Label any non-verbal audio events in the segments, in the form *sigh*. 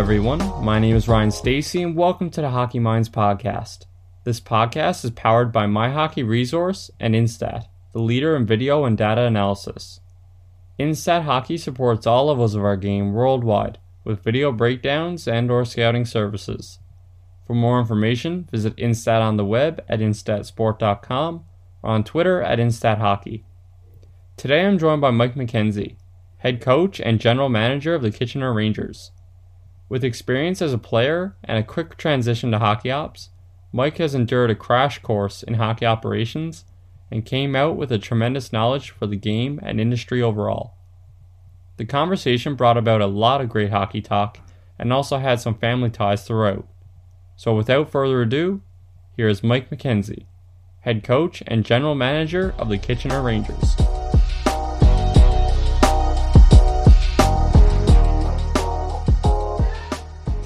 Everyone. My name is Ryan Stacy, and welcome to the Hockey Minds podcast. This podcast is powered by My Hockey Resource and Instat, the leader in video and data analysis. Instat Hockey supports all levels of our game worldwide with video breakdowns and/or scouting services. For more information, visit Instat on the web at instatsport.com or on Twitter at InstatHockey. Today I'm joined by Mike McKenzie, head coach and general manager of the Kitchener Rangers. With experience as a player and a quick transition to hockey ops, Mike has endured a crash course in hockey operations and came out with a tremendous knowledge for the game and industry overall. The conversation brought about a lot of great hockey talk and also had some family ties throughout. So without further ado, here is Mike McKenzie, head coach and general manager of the Kitchener Rangers.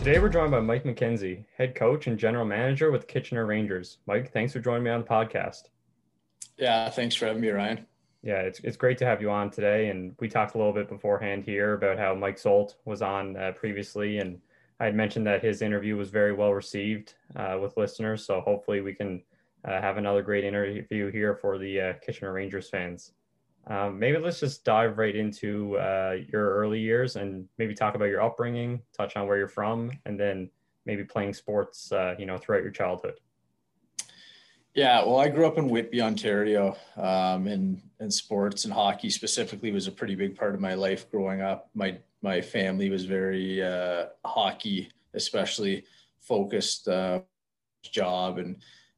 Today we're joined by Mike McKenzie, head coach and general manager with Kitchener Rangers. Mike, thanks for joining me on the podcast. Yeah, thanks for having me, Ryan. Yeah, it's, it's great to have you on today. And we talked a little bit beforehand here about how Mike Zolt was on uh, previously. And I had mentioned that his interview was very well received uh, with listeners. So hopefully we can uh, have another great interview here for the uh, Kitchener Rangers fans. Um, maybe let's just dive right into uh, your early years and maybe talk about your upbringing, touch on where you're from, and then maybe playing sports, uh, you know, throughout your childhood. Yeah, well, I grew up in Whitby, Ontario, um, and and sports and hockey specifically was a pretty big part of my life growing up. My my family was very uh, hockey, especially focused uh, job, and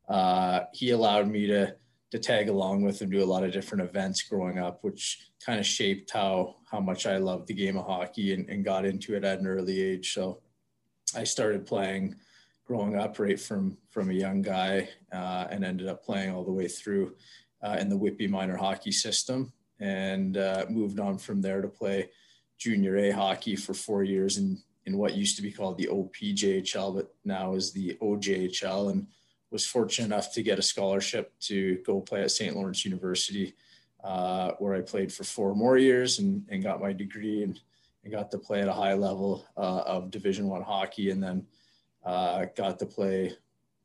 uh, he allowed me to to tag along with and do a lot of different events growing up, which kind of shaped how how much I loved the game of hockey and, and got into it at an early age. So I started playing growing up right from from a young guy uh, and ended up playing all the way through uh, in the Whitby minor hockey system and uh, moved on from there to play junior A hockey for four years in in what used to be called the OPJHL, but now is the OJHL and was fortunate enough to get a scholarship to go play at St. Lawrence University, uh, where I played for four more years and, and got my degree and, and got to play at a high level uh, of Division One hockey, and then uh, got to play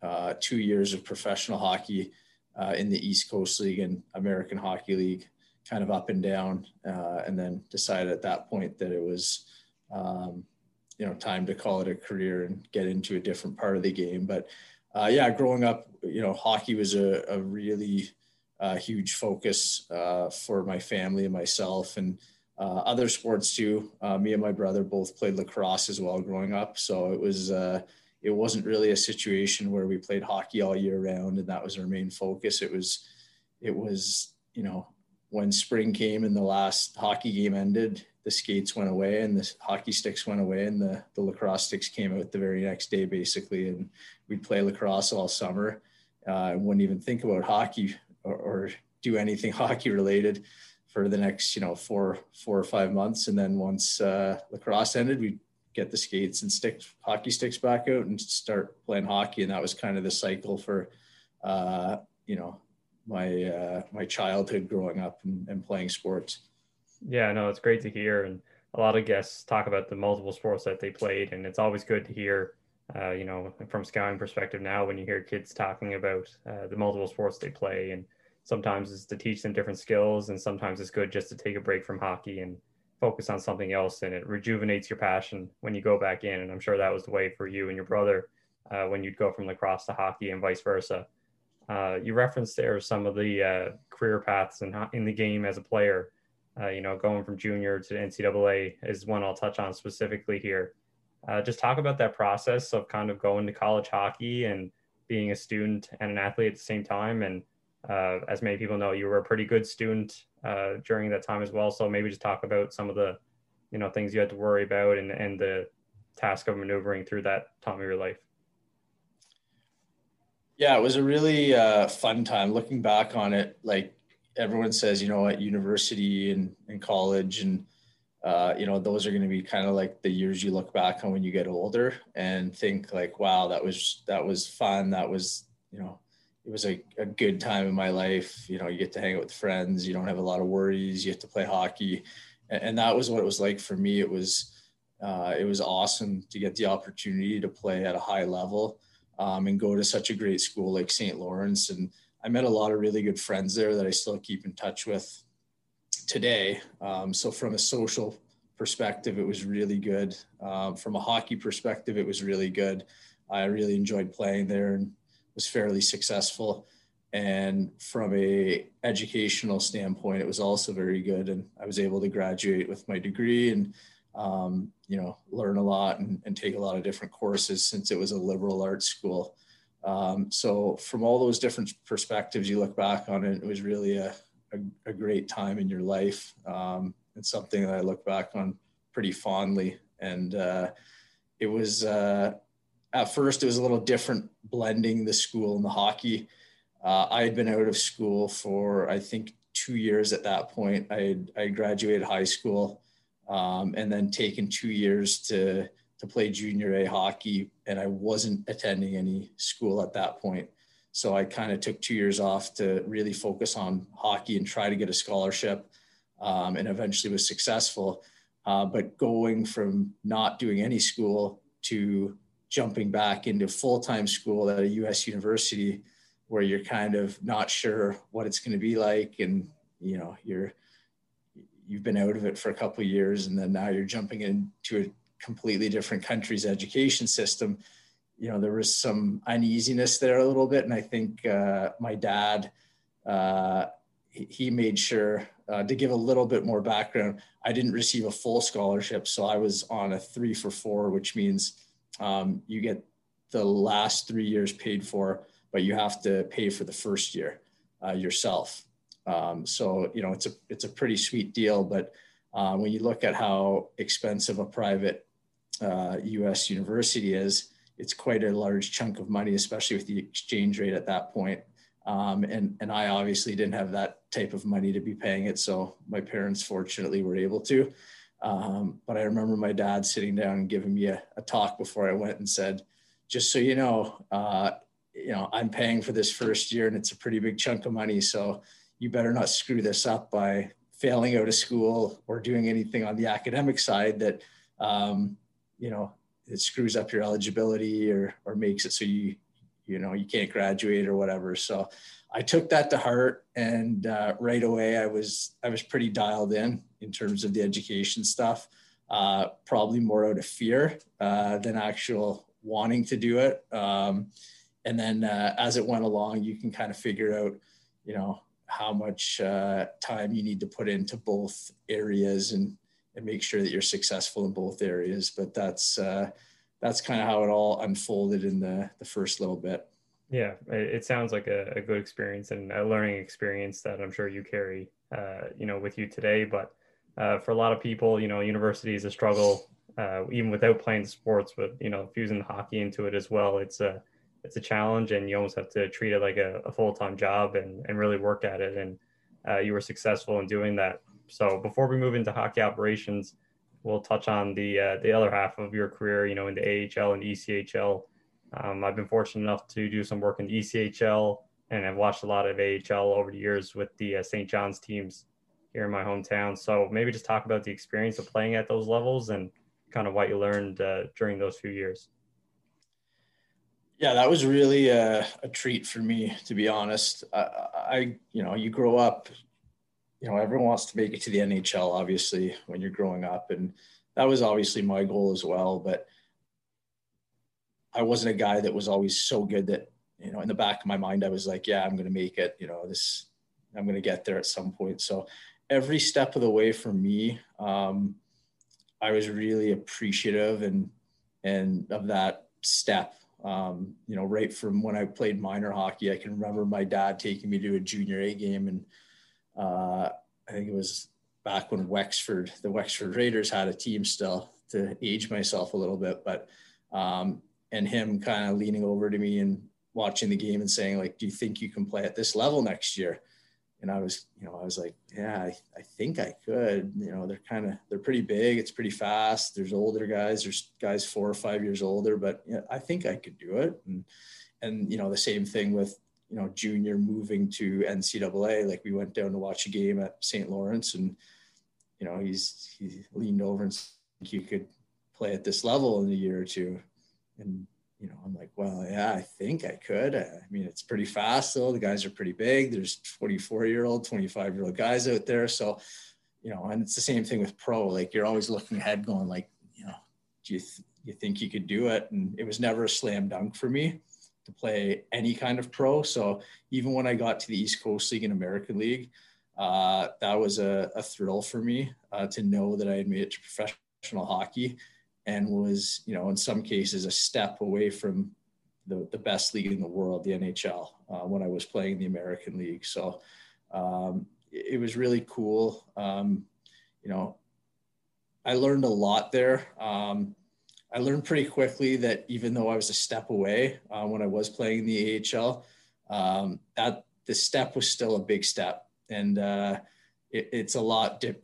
uh, two years of professional hockey uh, in the East Coast League and American Hockey League, kind of up and down, uh, and then decided at that point that it was. Um, you know, time to call it a career and get into a different part of the game. But uh, yeah, growing up, you know, hockey was a, a really uh, huge focus uh, for my family and myself, and uh, other sports too. Uh, me and my brother both played lacrosse as well growing up, so it was uh, it wasn't really a situation where we played hockey all year round and that was our main focus. It was it was you know when spring came and the last hockey game ended, the skates went away and the hockey sticks went away and the, the lacrosse sticks came out the very next day basically. And we'd play lacrosse all summer. Uh, wouldn't even think about hockey or, or, do anything *laughs* hockey related for the next you know four four or five months. And then once uh, lacrosse ended we'd get the skates and stick hockey sticks back out and start playing hockey. And that was kind of the cycle for uh, you know my uh, my childhood growing up and, and playing sports yeah, no, it's great to hear. And a lot of guests talk about the multiple sports that they played. And it's always good to hear, uh, you know, from scouting perspective now when you hear kids talking about uh, the multiple sports they play. And sometimes it's to teach them different skills. And sometimes it's good just to take a break from hockey and focus on something else. And it rejuvenates your passion when you go back in. And I'm sure that was the way for you and your brother uh, when you'd go from lacrosse to hockey and vice versa. Uh, you referenced there some of the uh, career paths in, in the game as a player uh, you know, going from junior to NCAA is one I'll touch on specifically here. Uh, just talk about that process of kind of going to college hockey and being a student and an athlete at the same time. And uh, as many people know, you were a pretty good student uh, during that time as well. So maybe just talk about some of the, you know, things you had to worry about and, and the task of maneuvering through that time of your life. Yeah, it was a really uh, fun time. Looking back on it, like everyone says, you know, at university and, and college and, uh, you know, those are going to be kind of like the years you look back on when you get older and think like, wow, that was, that was fun. That was, you know, it was a, a good time in my life. You know, you get to hang out with friends. You don't have a lot of worries. You get to play hockey. And, and that was what it was like for me. It was, uh, it was awesome to get the opportunity to play at a high level um, and go to such a great school like St. Lawrence. And I met a lot of really good friends there that I still keep in touch with today. Um, so from a social perspective, it was really good. Um, from a hockey perspective, it was really good. I really enjoyed playing there and was fairly successful. And from a educational standpoint, it was also very good. And I was able to graduate with my degree and um, you know, learn a lot and, and, take a lot of different courses since it was a liberal arts school. Um, so from all those different perspectives, you look back on it, it was really a, a, a great time in your life. Um, it's something that I look back on pretty fondly. And uh, it was, uh, at first, it was a little different blending the school and the hockey. Uh, I had been out of school for, I think, two years at that point. I, had, I graduated high school um, and then taken two years to to play junior A hockey, and I wasn't attending any school at that point. So I kind of took two years off to really focus on hockey and try to get a scholarship, um, and eventually was successful. Uh, but going from not doing any school to jumping back into full time school at a U.S. university, where you're kind of not sure what it's going to be like, and you know you're you've been out of it for a couple years and then now you're jumping into a completely different country's education system you know there was some uneasiness there a little bit and i think uh, my dad uh, he made sure uh, to give a little bit more background i didn't receive a full scholarship so i was on a three for four which means um, you get the last three years paid for but you have to pay for the first year uh, yourself um, so you know it's a it's a pretty sweet deal. But uh, when you look at how expensive a private uh, U.S. university is, it's quite a large chunk of money, especially with the exchange rate at that point. Um, and and I obviously didn't have that type of money to be paying it, so my parents fortunately were able to. Um, but I remember my dad sitting down and giving me a, a, talk before I went and said, "Just so you know, uh, you know, I'm paying for this first year, and it's a pretty big chunk of money. So you better not screw this up by failing out of school or doing anything on the academic side that um, you know it screws up your eligibility or or makes it so you you know you can't graduate or whatever. So i took that to heart and uh, right away i was i was pretty dialed in in terms of the education stuff. Uh, probably more out of fear uh, than actual wanting to do it. Um, and then uh, as it went along you can kind of figure out you know how much uh, time you need to put into both areas and and make sure that you're successful in both areas. But that's uh, that's kind of how it all unfolded in the the first little bit. Yeah, it sounds like a, a good experience and a learning experience that I'm sure you carry, uh, you know, with you today. But uh, for a lot of people, you know, university is a struggle, uh, even without playing sports. But you know, fusing hockey into it as well, it's a it's a challenge and you almost have to treat it like a, a full-time job and, and really work at it and uh, you were successful in doing that so before we move into hockey operations we'll touch on the uh, the other half of your career you know in the AHL and ECHL um, I've been fortunate enough to do some work in the ECHL and I've watched a lot of AHL over the years with the uh, St. John's teams here in my hometown so maybe just talk about the experience of playing at those levels and kind of what you learned uh, during those few years yeah, that was really a, a, treat for me, to be honest. I, I, you know, you grow up, you know, everyone wants to make it to the NHL, obviously, when you're growing up. And that was obviously my goal as well. But I wasn't a guy that was always so good that, you know, in the back of my mind, I was like, yeah, I'm going to make it, you know, this, I'm going to get there at some point. So every step of the way for me, um, I was really appreciative and, and of that step um, you know, right from when I played minor hockey, I can remember my dad taking me to a junior A game, and uh, I think it was back when Wexford, the Wexford Raiders had a team still to age myself a little bit, but um, and him kind of leaning over to me and watching the game and saying like, "Do you think you can play at this level next year?" and I was, you know, I was like, yeah, I, I think I could. You know, they're kind of they're pretty big. It's pretty fast. There's older guys. There's guys four or five years older, but yeah, I think I could do it. And and you know, the same thing with you know junior moving to NCAA. Like we went down to watch a game at St. Lawrence, and you know, he's he leaned over and said, you could play at this level in a year or two. And, you know, I'm like, well, yeah, I think I could. I mean, it's pretty fast though. The guys are pretty big. There's 24 year old, 25 year old guys out there. So, you know, and it's the same thing with pro. Like you're always looking ahead going like, you know, do you, th- you think you could do it? And it was never a slam dunk for me to play any kind of pro. So even when I got to the East Coast League and American League, uh, that was a, a, thrill for me uh, to know that I had made it to professional hockey and was, you know, in some cases a step away from the, the best league in the world, the NHL, uh, when I was playing the American League. So um, it, it, was really cool. Um, you know, I learned a lot there. Um, I learned pretty quickly that even though I was a step away uh, when I was playing in the AHL, um, that the step was still a big step, and uh, it, it's a lot di-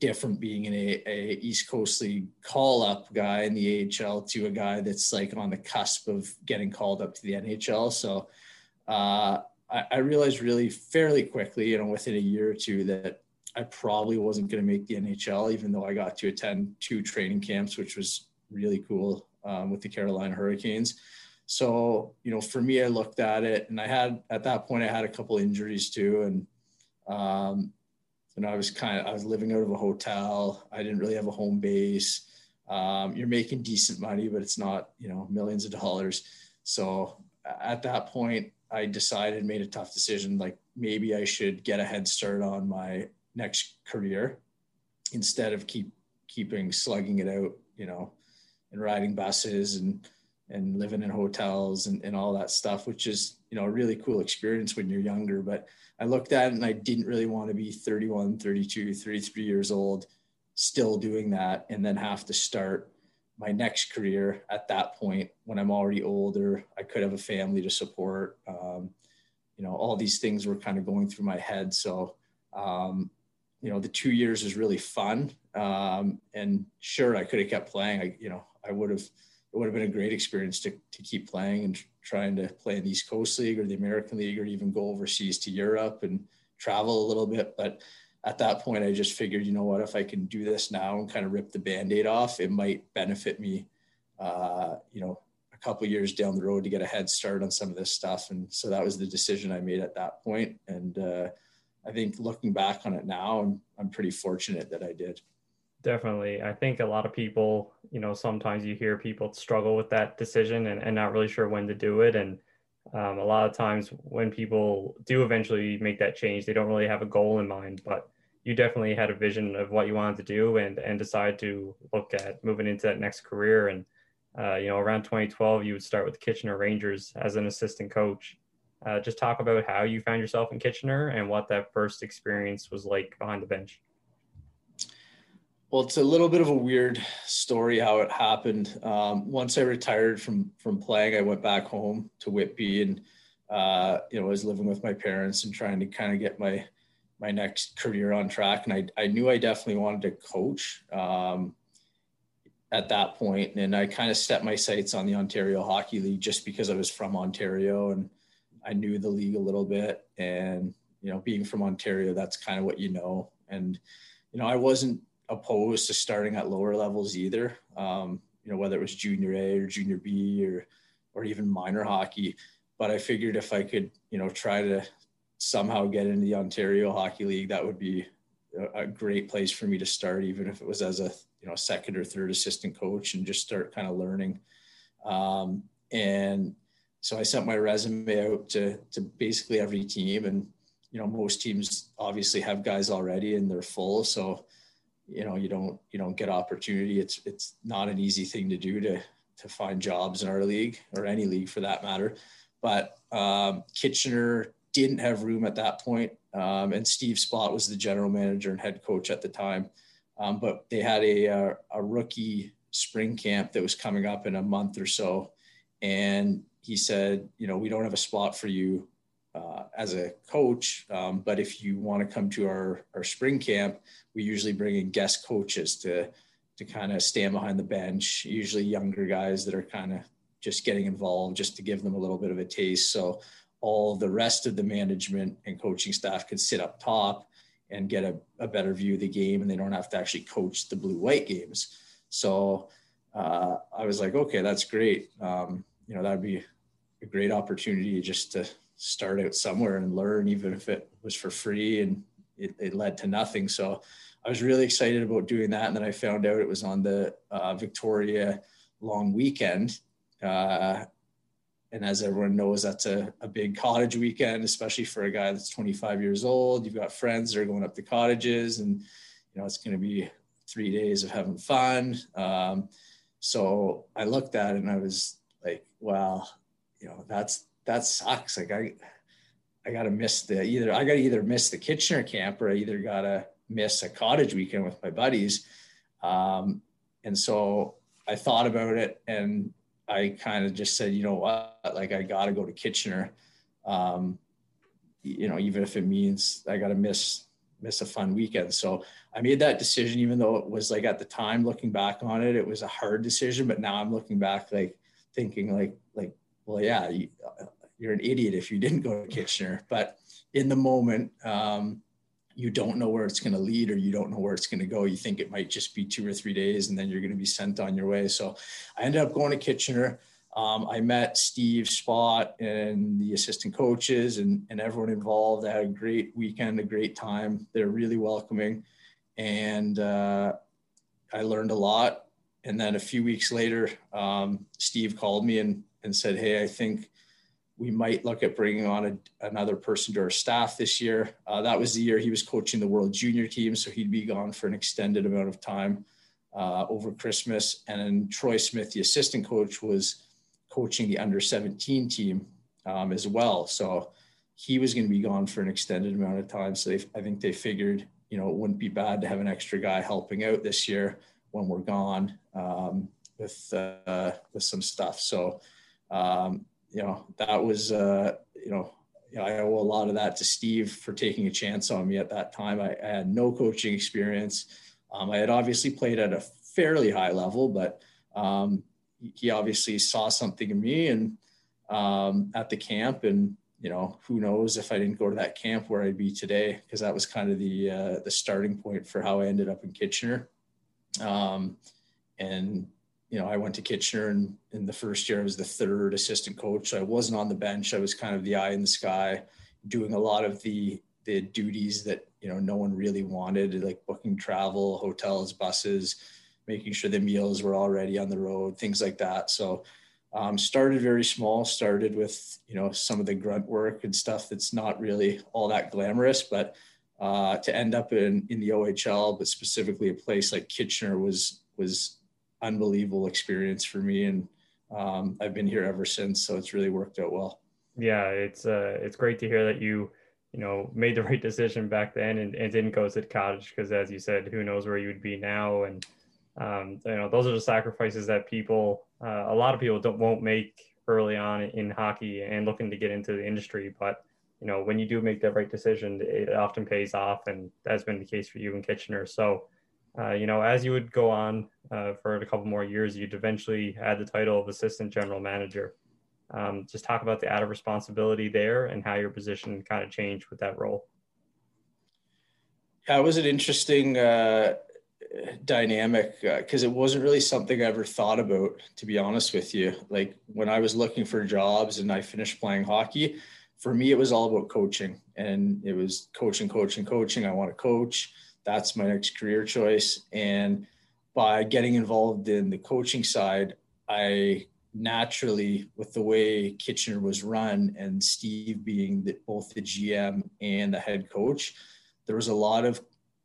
different being in a, a, East Coast League call up guy in the AHL to a guy that's like on the cusp of getting called up to the NHL. So uh, I, I realized really fairly quickly, you know, within a year or two, that I probably wasn't going to make the NHL, even though I got to attend two training camps, which was really cool um, with the Carolina Hurricanes. So, you know, for me, I looked at it and I had, at that point, I had a couple injuries too. And, um, you know, I was kind of, I was living out of a hotel. I didn't really have a home base. Um, you're making decent money, but it's not, you know, millions of dollars. So at that point, I decided, made a tough decision. Like maybe I should get a head start on my next career instead of keep keeping slugging it out, you know, and riding buses and and living in hotels and, and all that stuff, which is, you know, a really cool experience when you're younger. But I looked at it and I didn't really want to be 31, 32, 33 years old, still doing that, and then have to start my next career at that point when I'm already older. I could have a family to support. Um, you know, all these things were kind of going through my head. So, um, you know, the two years was really fun. Um, and sure, I could have kept playing. I, you know, I would have it would have been a great experience to, to keep playing and trying to play in the East Coast League or the American League or even go overseas to Europe and travel a little bit. But at that point, I just figured, you know what, if I can do this now and kind of rip the band aid off, it might benefit me, uh, you know, a couple years down the road to get a head start on some of this stuff. And so that was the decision I made at that point. And uh, I think looking back on it now, I'm, I'm pretty fortunate that I did. Definitely. I think a lot of people, you know, sometimes you hear people struggle with that decision and, and not really sure when to do it. And um, a lot of times when people do eventually make that change, they don't really have a goal in mind, but you definitely had a vision of what you wanted to do and, and decide to look at moving into that next career. And, uh, you know, around 2012, you would start with Kitchener Rangers as an assistant coach. Uh, just talk about how you found yourself in Kitchener and what that first experience was like behind the bench. Well, it's a little bit of a weird story how it happened. Um, once I retired from from playing, I went back home to Whitby, and uh, you know, I was living with my parents and trying to kind of get my my next career on track. And I I knew I definitely wanted to coach um, at that point, and I kind of set my sights on the Ontario Hockey League just because I was from Ontario and I knew the league a little bit, and you know, being from Ontario, that's kind of what you know. And you know, I wasn't opposed to starting at lower levels either. Um, you know, whether it was junior A or junior B or or even minor hockey. But I figured if I could, you know, try to somehow get into the Ontario Hockey League, that would be a, a great place for me to start, even if it was as a you know second or third assistant coach and just start kind of learning. Um, and so I sent my resume out to to basically every team, and you know most teams obviously have guys already and they're full. So you know you don't you don't get opportunity. It's it's not an easy thing to do to to find jobs in our league or any league for that matter. But um, kitchener didn't have room at that point um, and steve spott was the general manager and head coach at the time. Um, but they had a, a, a rookie spring camp that was coming up in a month or so. And he said you know we don't have a spot for you uh, as a coach. Um, but if you want to come to our, our spring camp, we usually bring in guest coaches to, to kind of stand behind the bench, usually younger guys that are kind of just getting involved just to give them a little bit of a taste. So all the rest of the management and coaching staff can sit up top and get a, a better view of the game and they don't have to actually coach the blue white games. So uh, I was like, okay, that's great. Um, you know, that'd be a great opportunity just to start out somewhere and learn, even if it was for free and it, it led to nothing. So I was really excited about doing that. And then I found out it was on the uh, Victoria long weekend. Uh, and as everyone knows, that's a, a big cottage weekend, especially for a guy that's 25 years old. You've got friends that are going up to cottages, and you know it's going to be three days of having fun. Um, so I looked at it and I was like, "Well, you know, that's that sucks. Like I, I got to miss the either I got to either miss the Kitchener camp or I either got to miss a cottage weekend with my buddies." Um, and so I thought about it and I kind of just said, you know what, like I got to go to Kitchener. Um, you know, even if it means I got to miss miss a fun weekend. So I made that decision, even though it was like at the time looking back on it, it was a hard decision. But now I'm looking back, like thinking, like, like, well, yeah, you, are an idiot if you didn't go to Kitchener. But in the moment, um, you don't know where it's going to lead or you don't know where it's going to go. You think it might just be two or three days and then you're going to be sent on your way. So I ended up going to Kitchener. Um, I met Steve Spott and the assistant coaches and, and everyone involved. I had a great weekend, a great time. They're really welcoming. And uh, I learned a lot. And then a few weeks later, um, Steve called me and, and said, Hey, I think we might look at bringing on a, another person to our staff this year. Uh, that was the year he was coaching the World Junior team, so he'd be gone for an extended amount of time uh, over Christmas. And then Troy Smith, the assistant coach, was coaching the under 17 team um, as well. So he was going to be gone for an extended amount of time. So they, I think they figured, you know, it wouldn't be bad to have an extra guy helping out this year when we're gone um, with uh, with some stuff. So um, you know, that was, uh, you know, I owe a lot of that to Steve for taking a chance on me at that time. I, I had no coaching experience. Um, I had obviously played at a fairly high level, but um, he obviously saw something in me and um, at the camp. And you know, who knows if I didn't go to that camp where I'd be today, because that was kind of the uh, the starting point for how I ended up in Kitchener. Um, and you know, I went to Kitchener and in the first year I was the third assistant coach. I wasn't on the bench. I was kind of the eye in the sky, doing a lot of the the duties that you know no one really wanted, like booking travel, hotels, buses, making sure the meals were already on the road, things like that. So um, started very small. Started with you know some of the grunt work and stuff that's not really all that glamorous, but uh, to end up in in the OHL, but specifically a place like Kitchener was was unbelievable experience for me, and um, I've been here ever since. So it's really worked out well. Yeah, it's uh, it's great to hear that you you know made the *laughs* right decision back then and, and didn't go to cottage because as you said, who knows where you would be now and um, you know those are the sacrifices that people uh, a lot of people don't won't make early on in hockey and looking to get into the industry but you know when you do make that right decision it often pays off and that's been the case for you in kitchener so uh, you know, as you would go on uh, for a couple more years, you'd eventually add the title of assistant general manager. Um, just talk about the added responsibility there and how your position kind of changed with that role. Yeah, it was an interesting uh, dynamic because uh, it wasn't really something I ever thought about, to be honest with you. Like when I was looking for jobs and I finished playing hockey, for me, it was all about coaching and it was coaching, coaching, coaching. I want to coach that's my next career choice. And by getting involved in the coaching side, I naturally, with the way Kitchener was run and Steve being the, both the GM and the head coach, there was a lot of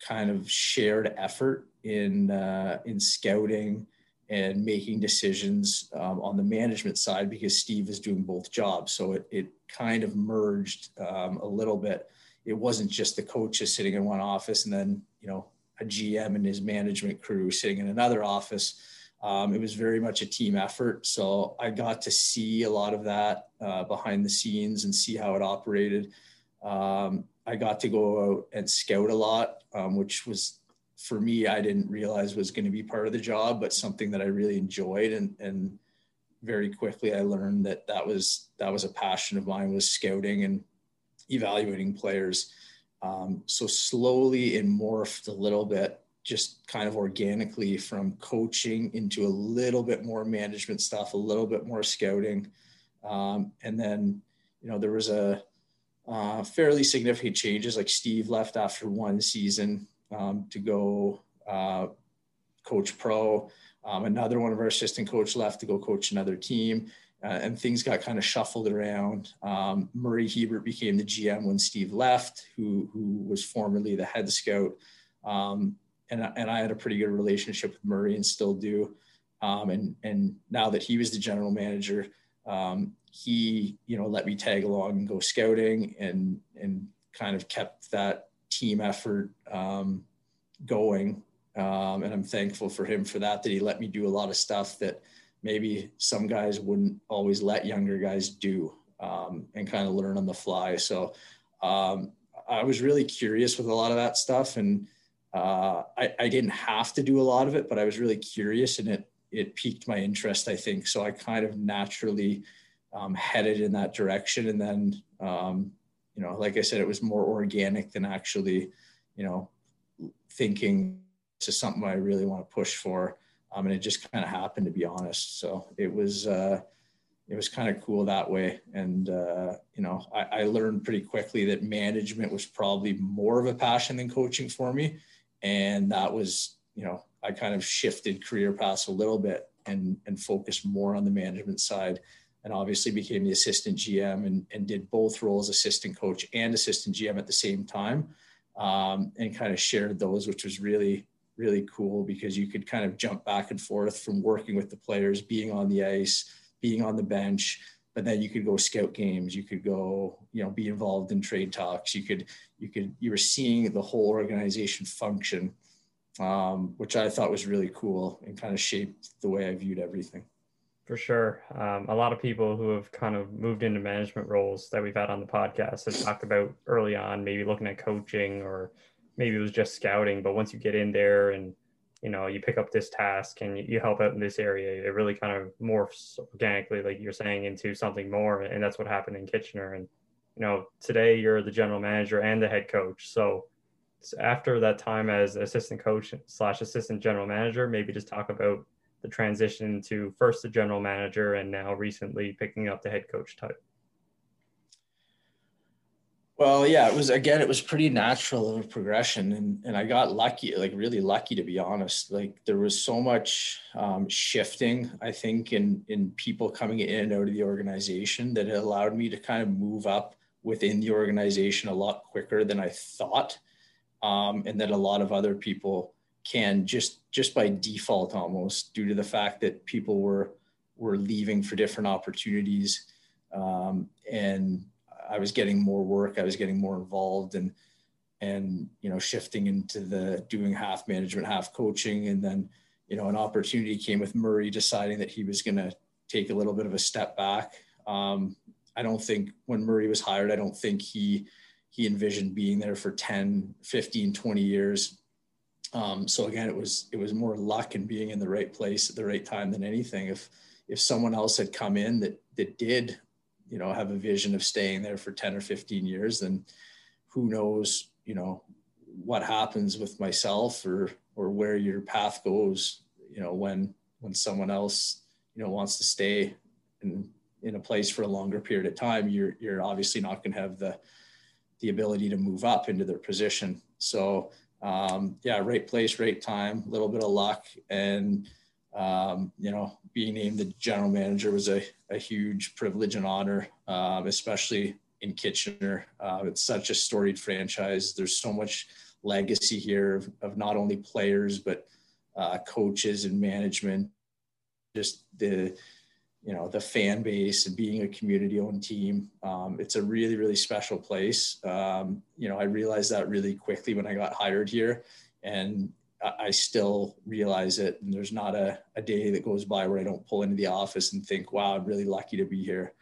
kind of shared effort in uh, in scouting and making decisions um, on the management side because Steve is doing both jobs. So it, it kind of merged um, a little bit it wasn't just the coaches sitting in one office and then you know a GM and his management crew sitting in another office. Um, it was very much a team effort. So I got to see a lot of that uh, behind the scenes and see how it operated. Um, I got to go out and scout a lot, um, which was for me, I didn't realize was going to be part of the job, but something that I really enjoyed. And, and very quickly I learned that that was, that was a passion of mine was scouting and evaluating players. Um, so slowly it morphed a little bit just kind of organically from coaching into a little bit more management stuff, a little bit more scouting. Um, and then, you know, there was a uh, fairly significant changes. Like Steve left after one season um, to go uh, coach pro. Um, another one of our assistant coach left to go coach another team. Uh, and things got kind of shuffled around. Um, Murray Hiebert became the GM when Steve left, who, who was formerly the head scout. Um, and, and I had a pretty good relationship with Murray and still do. Um, and, and now that he was the general manager, um, he, you know, let me tag along and go scouting and, and kind of kept that team effort um, going. Um, and I'm thankful for him for that, that he let me do a lot of stuff that maybe some guys wouldn't always let younger guys do um, and kind of learn on the fly. So um, I was really curious with a lot of that stuff. And uh, I, I didn't have to do a lot of it, but I was really curious and it, it piqued my interest, I think. So I kind of naturally um, headed in that direction. And then, um, you know, like I said, it was more organic than actually, you know, thinking this is something I really want to push for. Um, and it just kind of happened to be honest. So it was, uh, it was kind of cool that way. And, uh, you know, I, I learned pretty quickly that management was probably more of a passion than coaching for me. And that was, you know, I kind of shifted career paths a little bit and, and focused more on the management side and obviously became the assistant GM and, and did both roles, assistant coach and assistant GM at the same time. Um, and kind of shared those, which was really, really cool because you could kind of jump back and forth from working with the players, being on the ice, being on the bench, but then you could go scout games, you could go, you know, be involved in trade talks. You could, you could, you were seeing the whole organization function, um, which I thought was really cool and kind of shaped the way I viewed everything. For sure. Um, a lot of people who have kind of moved into management roles that we've had on the podcast have talked about early on, maybe looking at coaching or maybe it was just scouting. But once you get in there and, you know, you pick up this task and you, help out in this area, it really kind of morphs organically, like you're saying, into something more. And that's what happened in Kitchener. And, you know, today you're the general manager and the head coach. So after that time as assistant coach slash assistant general manager, maybe just talk about the transition to first the general manager and now recently picking up the head coach type? Well, yeah, it was again, it was pretty natural of a progression, and and I got lucky, like really lucky to be honest. Like there was so much um, shifting, I think, in in people coming in and out of the organization that it allowed me to kind of move up within the organization a lot quicker than I thought, um, and that a lot of other people can just just by default almost due to the fact that people were were leaving for different opportunities um, and i was getting more work i was getting more involved and and you know shifting into the doing half management half coaching. And then you know an opportunity came with murray deciding that he was going to take a little bit of a step back. Um, i don't think when murray was hired i don't think he he envisioned being there for 10 15 20 years. Um, so again, it was it was more luck and being in the right place at the right time than anything. If if someone else had come in that that did, you know, have a vision of staying there for 10 or 15 years, then who knows, you know, what happens with myself or or where your path goes, you know, when when someone else, you know, wants to stay in in a place for a longer period of time, you're you're obviously not going to have the the ability to move up into their position. So um, yeah, right place, right time, a little bit of luck. And, um, you know, being named the general manager was a, a huge privilege and honor, um, especially in Kitchener. Uh, it's such a storied franchise. There's so much legacy here of, of not only players, but uh, coaches and management. Just the, you know the fan base and being a community owned team um, it's a really really special place um, you know i realized that really quickly when i got hired here and i still realize it and there's not a, a day that goes by where i don't pull into the office and think wow i'm really lucky to be here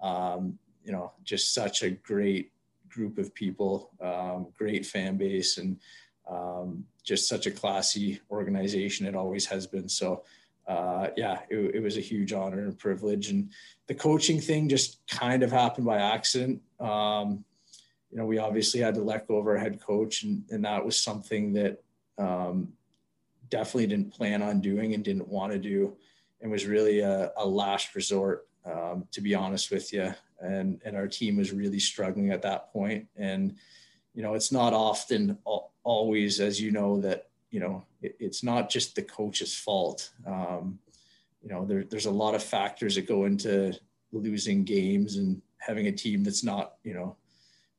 um, you know just such a great group of people um, great fan base and um, just such a classy organization it always has been so uh, yeah, it, it, was a huge honor and privilege. And the coaching thing just kind of happened by accident. Um, you know, we obviously had to let go of our head coach, and, and that was something that, um, definitely didn't plan on doing and didn't want to do, and was really a, a last resort, um, to be honest with you. And and our team was really struggling at that point. And you know, it's not often always, as you know, that you know it, it's not just the coach's fault. Um, you know, there, there's a lot of factors that go into losing games and having a team that's not, you know,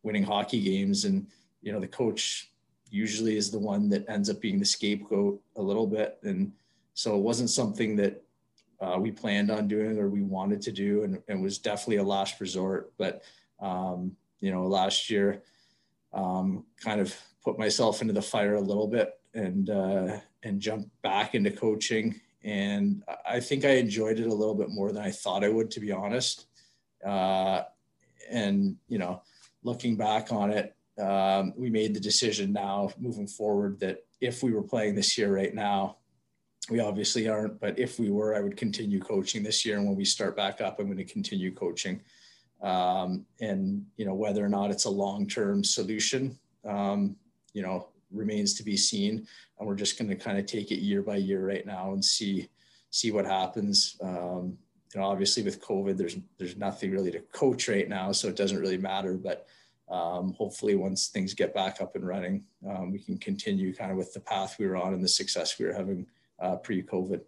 winning hockey games. And, you know, the coach usually is the one that ends up being the scapegoat a little bit. And so it wasn't something that uh, we planned on doing or we wanted to do and, and was definitely a last resort. But, um, you know, last year, um, kind of put myself into the fire a little bit and, uh, and jumped back into coaching and I think I enjoyed it a little bit more than I thought I would, to be honest. Uh, and you know, looking back on it, um, we made the decision now moving forward that if we were playing this year right now, we obviously aren't, but if we were, I would continue coaching this year. And when we start back up, I'm going to continue coaching. Um, and you know, whether or not it's a long-term solution, um, you know, remains to be seen. And we're just going to kind of take it year by year right now and see see what happens. Um, you know, obviously with COVID, there's there's nothing really to coach right now, so it doesn't really matter. But um, hopefully, once things get back up and running, um, we can continue kind of with the path we were on and the success we were having uh, pre-COVID.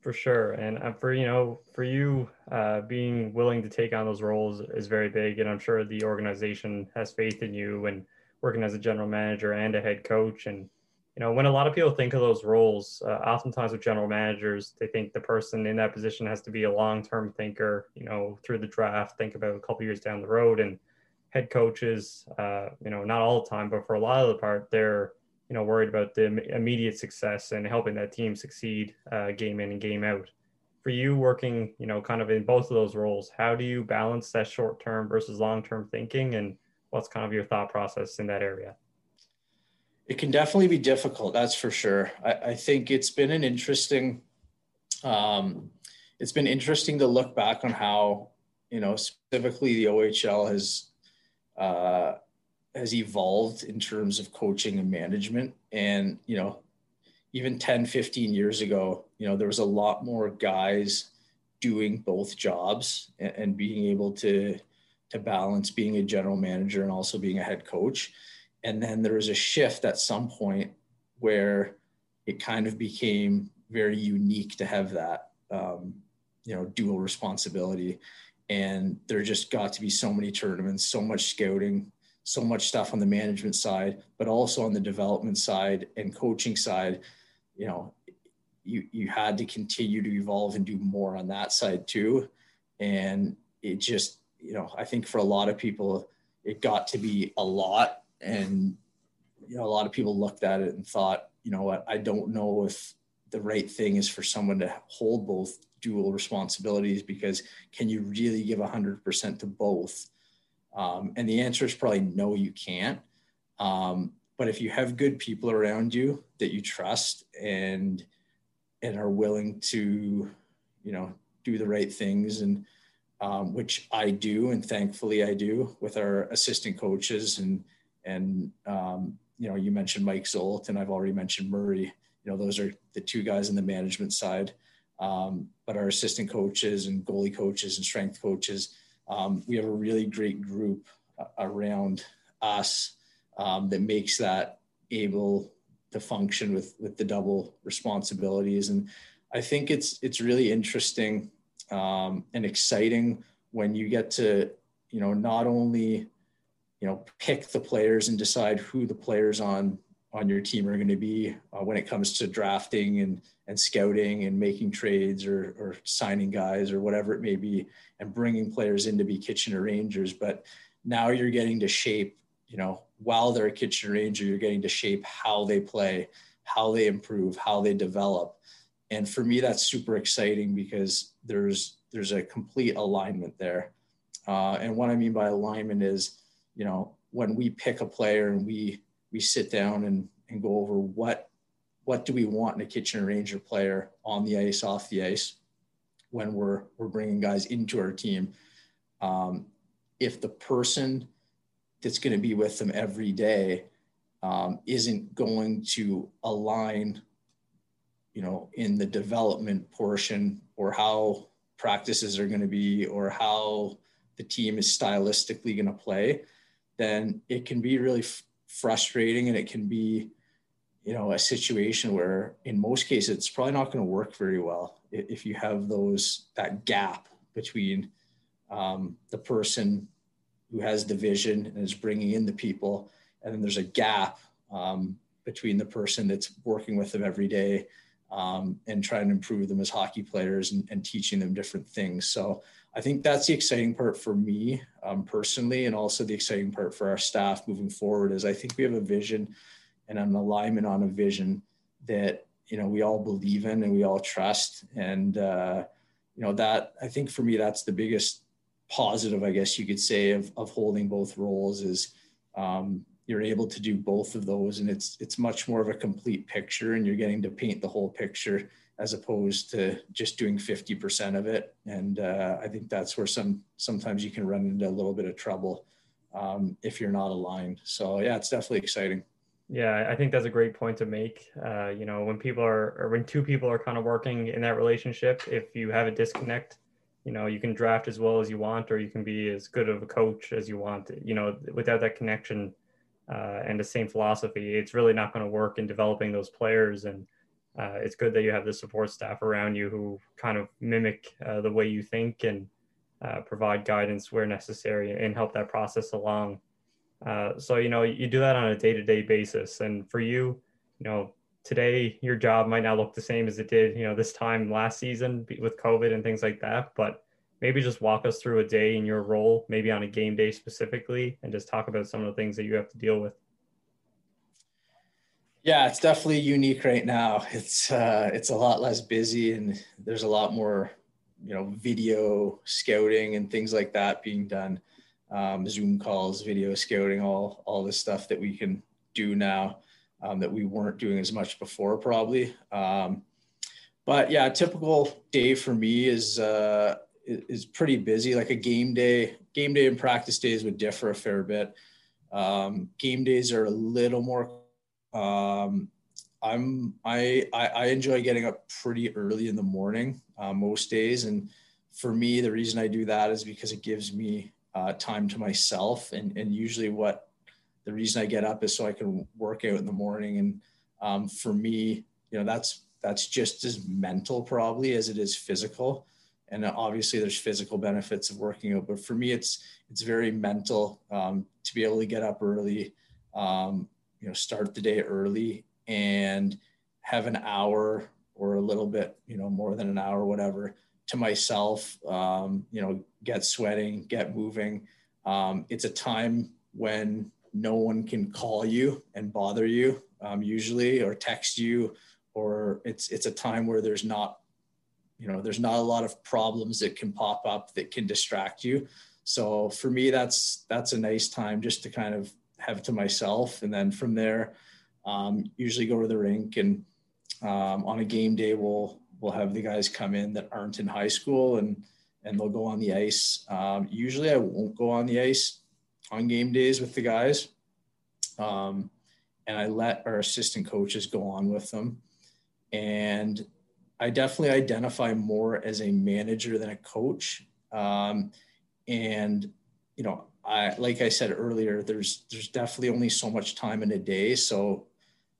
For sure, and uh, for you know, for you, uh, being willing to take on those roles is very big, and I'm sure the organization has faith in you and working as a general manager and a head coach. And, you know, when a lot of people think of those roles, uh, oftentimes with general managers, they think the person in that position has to be a long term thinker, you know, through the draft, think about a couple years down the road. And head coaches, uh, you know, not all the time, but for a lot of the part, they're, you know, worried about the immediate success and helping that team succeed uh, game in and game out. For you working, you know, kind of in both of those roles, how do you balance that short term versus long term thinking and what's kind of your thought process in that area? It can definitely be difficult, that's for sure. I, I think it's been an interesting, um, it's been interesting to look back on how, you know, specifically the OHL has uh, has evolved in terms of coaching and management. And, you know, even 10, 15 years ago, you know, there was a lot more guys doing both jobs and, and being able to to balance being a general manager and also being a head coach. And then there was a shift at some point where it kind of became very unique to have that, um, you know, dual responsibility. And there just got to be so many tournaments, so much scouting, so much stuff on the management side, but also on the development side and coaching side. You know, you you had to continue to evolve and do more on that side too. And it just you know, I think for a lot of people, it got to be a lot. And, you know, a lot of people looked at it and thought, you know what, I don't know if the right thing is for someone to hold both dual responsibilities because can you really give 100% to both? Um, and the answer is probably no, you can't. Um, but if you have good people around you that you trust and and are willing to, you know, do the right things and um, which I do, and thankfully I do with our assistant coaches and and um, you know you mentioned Mike Zolt and I've already mentioned Murray. You know those are the two guys in the management side, um, but our assistant coaches and goalie coaches and strength coaches, um, we have a really great group uh, around us um, that makes that able to function with with the double responsibilities. And I think it's it's really interesting um, and exciting when you get to you know not only you know pick the players and decide who the players on on your team are going to be uh, when it comes to drafting and and scouting and making trades or or signing guys or whatever it may be and bringing players in to be Kitchener Rangers but now you're getting to shape you know while they're a Kitchener Ranger you're getting to shape how they play how they improve how they develop. And for me that's super exciting because there's there's a complete alignment there. Uh, and what i mean by alignment is you know when we pick a player and we we sit down and and go over what what do we want in a Kitchener Ranger player on the ice off the ice when we're we're bringing guys into our team. Um, if the person that's going to be with them every day um, isn't going to align you know, in the development portion or how practices are going to be or how the team is stylistically going to play, then it can be really frustrating and it can be, you know, a situation where in most cases it's probably not going to work very well if you have those that gap between um, the person who has the vision and is bringing in the people, and then there's a gap um, between the person that's working with them every day um, and trying to improve them as hockey players and, and, teaching them different things. So I think that's the exciting part for me um, personally, and also the exciting part for our staff moving forward is I think we have a vision and an alignment on a vision that you know we all believe in and we all trust, and uh, you know that I think for me that's the biggest positive, I guess you could say, of of holding both roles is. Um, you're able to do both of those and it's it's much more of a complete picture and you're getting to paint the whole picture as opposed to just doing 50% of it. And uh, i think that's where some sometimes you can run into a little bit of trouble um, if you're not aligned. So yeah it's definitely exciting. Yeah i think that's a great point to make. Uh, you know when people are or when two people are kind of working in that relationship if you have a disconnect you know you can draft as well as you want or you can be as good of a coach as you want you know without that connection uh, and the same philosophy, it's really not going to work in developing those players. And uh, it's good that you have the support staff around you who kind of mimic uh, the way you think and uh, provide guidance where necessary and help that process along. Uh, so, you know, you do that on a day to day basis. And for you, you know, today your job might not look the same as it did, you know, this time last season with COVID and things like that. But maybe just walk us through a day in your role, maybe on a game day specifically, and just talk about some of the things that you have to deal with. Yeah, it's definitely unique right now. It's uh, it's a lot less busy, and there's a lot more, you know, video scouting and things like that being done. Um, Zoom calls, video scouting, all all the stuff that we can do now um, that we weren't doing as much before, probably. Um, but yeah, typical day for me is uh, is pretty busy. Like a game day, game day and practice days would differ a fair bit. Um, game days are a little more. Um, I'm I, I, I enjoy getting up pretty early in the morning uh, most days, and for me, the reason I do that is because it gives me uh, time to myself, and and usually what the reason I get up is so I can work out in the morning, and um, for me, you know, that's that's just as mental probably as it is physical. And obviously there's physical benefits of working out but for me it's it's very mental um, to be able to get up early um, you know start the day early and have an hour or a little bit you know more than an hour whatever to myself um, you know get sweating get moving. Um, it's a time when no one can call you and bother you um, usually or text you or it's it's a time where there's not you know there's not a lot of problems that can pop up that can distract you. So for me that's that's a nice time just to kind of have to myself. And then from there um, usually go to the rink and um, on a game day we'll we'll have the guys come in that aren't in high school and and they'll go on the ice. Um, usually i won't go on the ice on game days with the guys. Um, and i let our assistant coaches go on with them. And I definitely identify more as a manager than a coach. Um, and you know, I like I said earlier, there's there's definitely only so much time in a day. So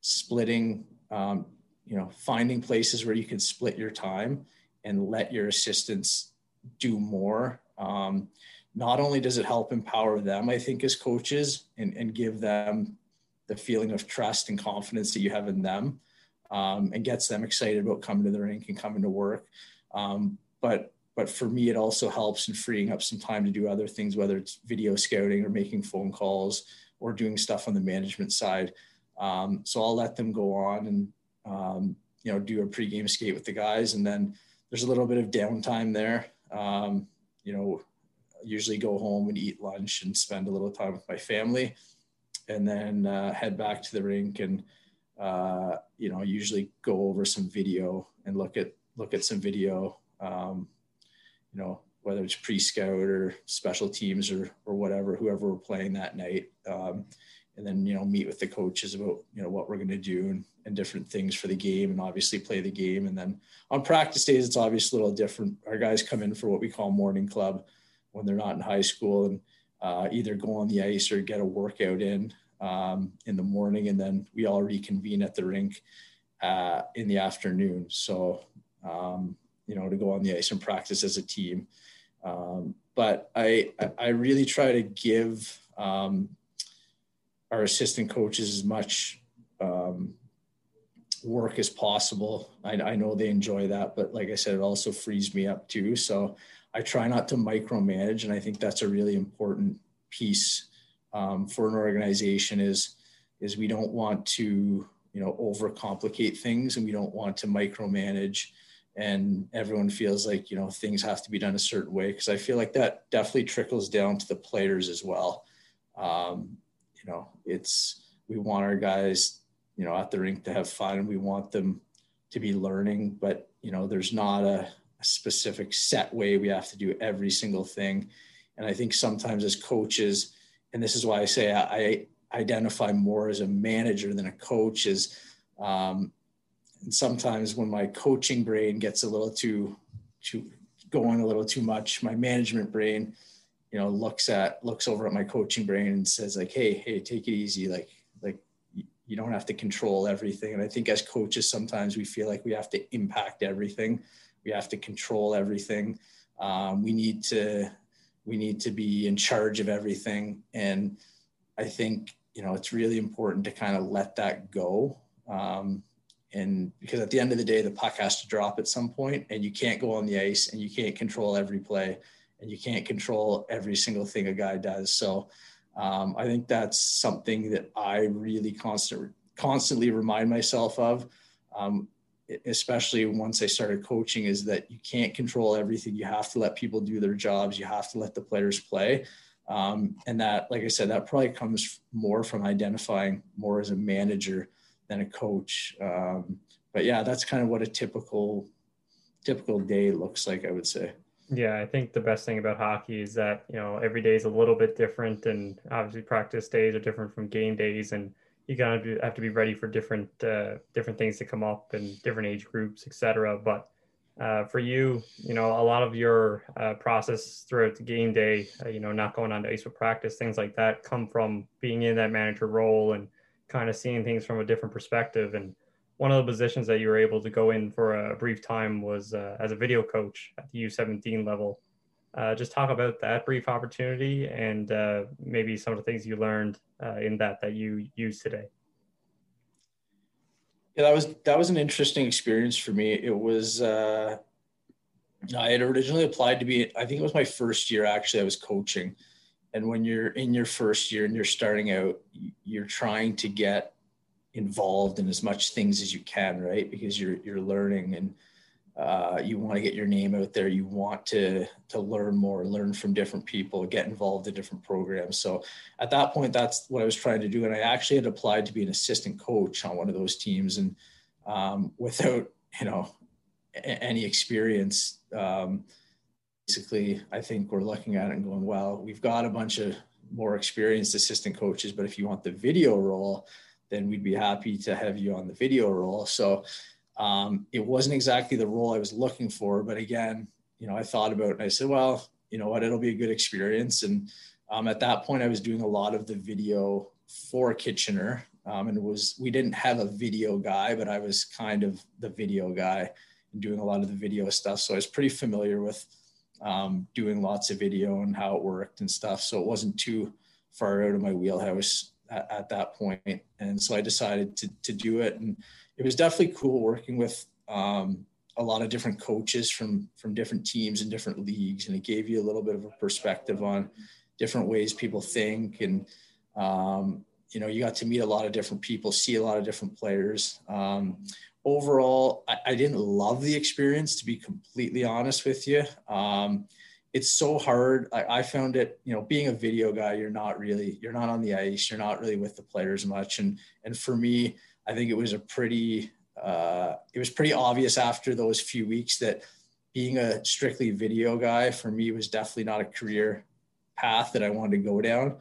splitting, um, you know, finding places where you can split your time and let your assistants do more. Um, not only does it help empower them, I think, as coaches and, and give them the feeling of trust and confidence that you have in them, um, and gets them excited about coming to the rink and coming to work. Um, but but for me, it also helps in freeing up some time to do other things, whether it's video scouting or making phone calls or doing stuff on the management side. Um, so I'll let them go on and um, you know do a pregame skate with the guys, and then there's a little bit of downtime there. Um, you know, usually go home and eat lunch and spend a little time with my family, and then uh, head back to the rink and uh, you know, usually go over some video and look at look at some video. Um, you know, whether it's pre-scout or special teams or or whatever, whoever we're playing that night. Um, and then you know meet with the coaches about you know what we're going to do and, and different things for the game and obviously play the game. And then on practice days it's obviously a little different. Our guys come in for what we call morning club when they're not in high school and uh, either go on the ice or get a workout in um, in the morning. And then we all reconvene at the rink uh, in the afternoon. So um, you know to go on the ice and practice as a team um, but I I really try to give um, our assistant coaches as much um, work as possible. I, I, know they enjoy that, but like I said, it also frees me up too. So I try not to micromanage, and I think that's a really important piece um, for an organization. Is is we don't want to you know overcomplicate things, and we don't want to micromanage, and everyone feels like you know things have to be done a certain way. Because I feel like that definitely trickles down to the players as well. Um, you know, it's we want our guys, you know, at the rink to have fun. We want them to be learning, but you know, there's not a, a specific set way we have to do every single thing. And I think sometimes as coaches, and this is why I say I, I identify more as a manager than a coach is um, and sometimes when my coaching brain gets a little too too going a little too much my management brain you know looks at looks over at my coaching brain and says like hey hey take it easy. Like like you don't have to control everything. And i think as coaches sometimes we feel like we have to impact everything. We have to control everything. Um, we need to we need to be in charge of everything. And i think you know it's really important to kind of let that go. Um, and because at the end of the day the puck has to drop at some point and you can't go on the ice and you can't control every play and you can't control every single thing a guy does. So um, I think that's something that I really constant, constantly remind myself of, um, especially once I started coaching, is that you can't control everything. You have to let people do their jobs. You have to let the players play. Um, and that, like I said, that probably comes more from identifying more as a manager than a coach. Um, but yeah, that's kind of what a typical typical day looks like, I would say. Yeah, I think the best thing about hockey is that, you know, every day is a little bit different and obviously practice days are different from game days and you of have to be ready for different uh, different things to come up and different age groups, etc. But uh, for you, you know, a lot of your uh, process throughout the game day, uh, you know, not going on to ice with practice, things like that, come from being in that manager role and kind of seeing things from a different perspective. And one of the positions that you were able to go in for a brief time was uh, as a video coach at the U17 level. Uh, just talk about that brief opportunity and uh, maybe some of the things you learned uh, in that that you use today. Yeah, that was that was an interesting experience for me. It was uh, I had originally applied to be. I think it was my first year. Actually, I was coaching, and when you're in your first year and you're starting out, you're trying to get involved in as much things as you can, right? Because you're you're learning and uh, you want to get your name out there. You want to to learn more, learn from different people, get involved in different programs. So at that point, that's what I was trying to do. And I actually had applied to be an assistant coach on one of those teams, and um, without you know any experience. Um, basically, I think we're looking at it and going, well, we've got a bunch of more experienced assistant coaches, but if you want the video role, then we'd be happy to have you on the video role. So um, it wasn't exactly the role I was looking for, but again, you know, I thought about it and I said, well, you know what, it'll be a good experience. And um, at that point, I was doing a lot of the video for Kitchener, um, and was we didn't have a video guy, but I was kind of the video guy and doing a lot of the video stuff. So I was pretty familiar with um, doing lots of video and how it worked and stuff. So it wasn't too far out of my wheelhouse at, at that point. And so I decided to, to do it. And it was definitely cool working with um, a lot of different coaches from, from different teams and different leagues. And it gave you a little bit of a perspective on different ways people think. And, um, you know, you got to meet a lot of different people, see a lot of different players. Overall, I, I, didn't love the experience, to be completely honest with you. Um, it's so hard. I, I, found it, you know, being a video guy, you're not really, you're not on the ice, you're not really with the players much. And and for me, I think it was a pretty, uh, it was pretty obvious after those few weeks that being a strictly video guy for me was definitely not a career path that I wanted to go down.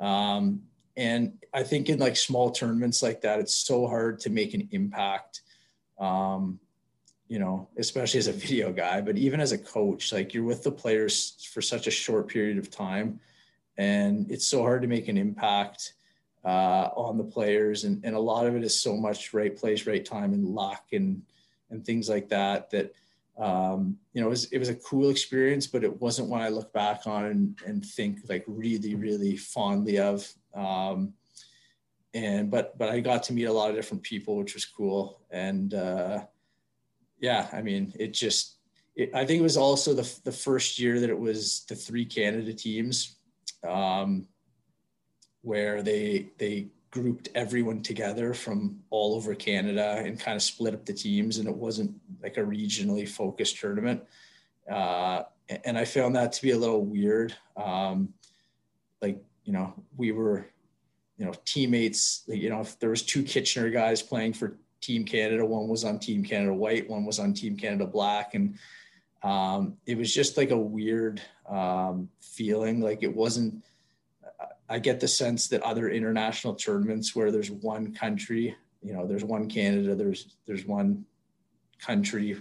Um, and I think in like small tournaments like that, it's so hard to make an impact. Um, you know, especially as a *laughs* video guy, but even as a coach, like you're with the players for such a short period of time, and it's so hard to make an impact uh, on the players, and and a lot of it is so much right place, right time, and luck, and and things like that. That um, you know, it was it was a cool experience, but it wasn't one I look back on and, and think like really, really fondly of. Um, and but but I got to meet a lot of different people, which was cool, and uh, yeah, I mean, it just, it, I think it was also the, the first year that it was the three Canada teams um, where they, they grouped everyone together from all over Canada and kind of split up the teams. And it wasn't like a regionally focused tournament. Uh, and I found that to be a little weird. Um, like, you know, we were, you know, teammates, you know, if there was two Kitchener guys playing for Team Canada. One was on Team Canada White. One was on Team Canada Black, and um, it was just like a weird um, feeling. Like it wasn't. I get the sense that other international tournaments where there's one country, you know, there's one Canada, there's there's one country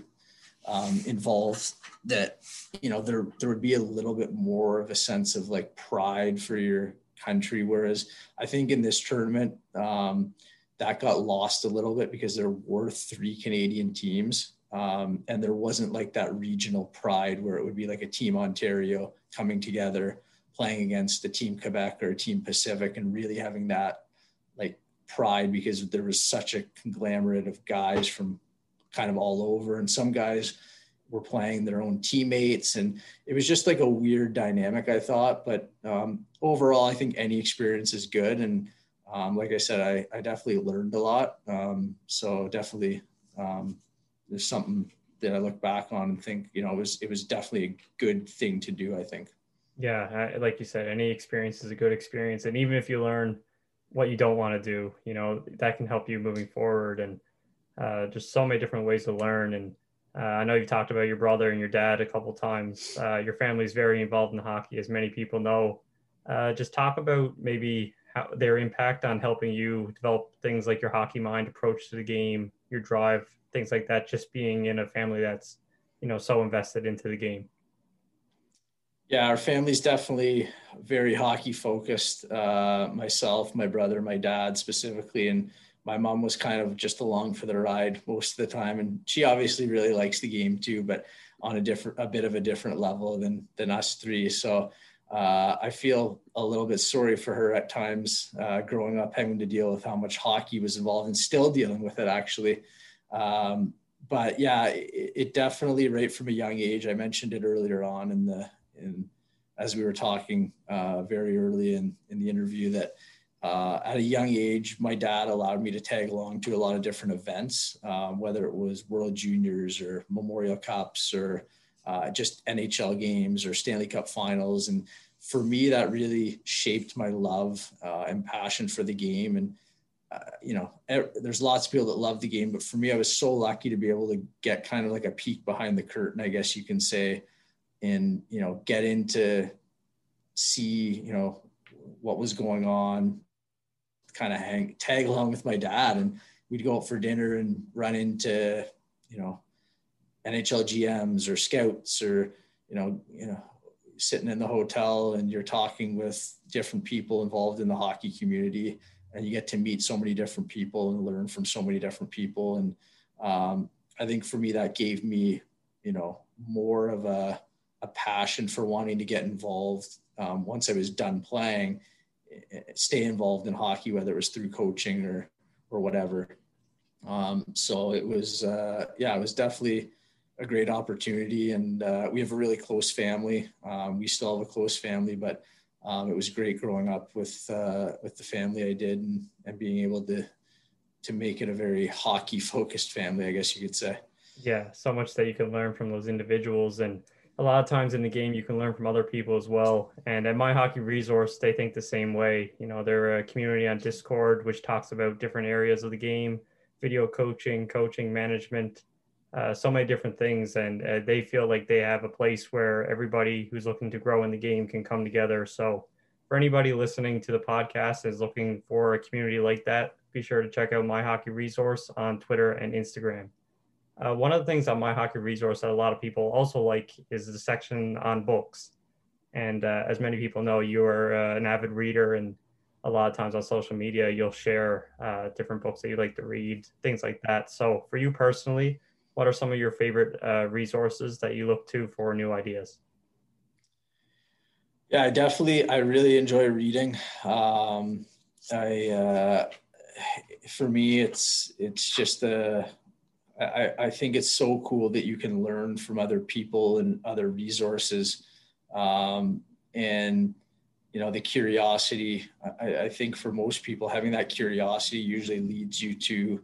um, involved that you know there there would be a little bit more of a sense of like pride for your country whereas i think in this tournament um, that got lost a little bit because there were three Canadian teams. Um, and there wasn't like that regional pride where it would be like a team Ontario coming together playing against the team Quebec or team Pacific and really having that like pride because there was such a conglomerate of guys from kind of all over and some guys were playing their own teammates and it was just like a weird dynamic i thought but um, overall i think any experience is good and um, like I said, I, I definitely learned a lot. Um, so definitely, um, there's something that I look back on and think, you know, it was, it was definitely a good thing to do. I think. Yeah. Like you said, any experience is a good experience. And even if you learn what you don't want to do, you know, that can help you moving forward and, uh, just so many different ways to learn. And, uh, I know you've talked about your brother and your dad a couple times. Uh, your family is very involved in hockey, as many people know. Uh, just talk about maybe how, their impact on helping you develop things like your hockey mind approach to the game, your drive, things like that. Just being in a family that's you know so invested into the game. Yeah, our family's definitely very hockey focused. Uh, myself, my brother, my dad specifically, and my mom was kind of just along for the ride most of the time. And she obviously really likes the game too, but on a different, a bit of a different level than than us three. So uh, I feel a little bit sorry for her at times uh, growing up, having to deal with how much hockey was involved and still dealing with it actually. Um, but yeah, it, it, definitely right from a young age. I mentioned it earlier on in the in as we were talking uh, very early in in the interview that uh, at a young age, my dad allowed me to tag along to a lot of different events, um, whether it was World Juniors or Memorial Cups or uh, just NHL games or Stanley Cup finals. And for me, that really shaped my love uh, and passion for the game. And, uh, you know, there's lots of people that love the game, but for me, I was so lucky to be able to get kind of like a peek behind the curtain, I guess you can say, and, you know, get into see, you know, what was going on, kind of hang, tag along with my dad. And we'd go out for dinner and run into, you know, NHL GMs or scouts or you know you know sitting in the hotel and you're talking with different people involved in the hockey community and you get to meet so many different people and learn from so many different people and um, I think for me that gave me you know more of a, a passion for wanting to get involved um, once I was done playing stay involved in hockey whether it was through coaching or or whatever um, so it was uh, yeah it was definitely a great opportunity. And uh, we have a really close family. Um, we still have a close family, but um, it was great growing up with uh, with the family I did and, and being able to to make it a very hockey focused family, I guess you could say. Yeah, so much that you can learn from those individuals and a lot of times in the game you can learn from other people as well and at my hockey resource they think the same way you know they're a community on discord which talks about different areas of the game video coaching coaching management uh, so many different things, and uh, they feel like they have a place where everybody who's looking to grow in the game can come together. So for anybody listening to the podcast is looking for a community like that, be sure to check out My Hockey Resource on Twitter and Instagram. Uh, one of the things on My Hockey Resource that a lot of people also like is the section on books. And uh, as many people know, you are uh, an avid reader, and a lot of times on social media, you'll share uh, different books that you like to read, things like that. So, for you personally, what are some of your favorite uh, resources that you look to for new ideas? Yeah, I definitely, I really enjoy reading. Um, I, uh, for me, it's, it's just a, I, I think it's so cool that you can learn from other people and other resources. Um, and, you know, the curiosity, I, I think for most people, having that curiosity usually leads you to,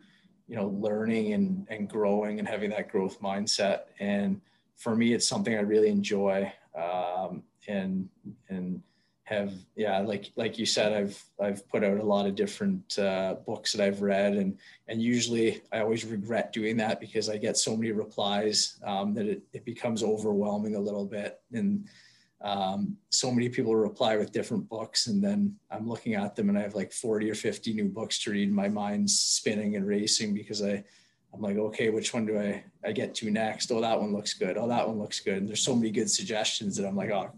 you know, learning and, and growing and having that growth mindset. And for me, it's something I really enjoy. Um, and and have yeah like like you said i've i've put out a lot of different uh, books that i've read and and usually i always regret doing that because i get so many replies um, that it, it becomes overwhelming a little bit. And um, so many people reply with different books and then i'm looking at them and i have like 40 or 50 new books to read. My mind's spinning and racing because i i'm like okay which one do i i get to next? Oh that one looks good. Oh that one looks good. And there's so many good suggestions that i'm like oh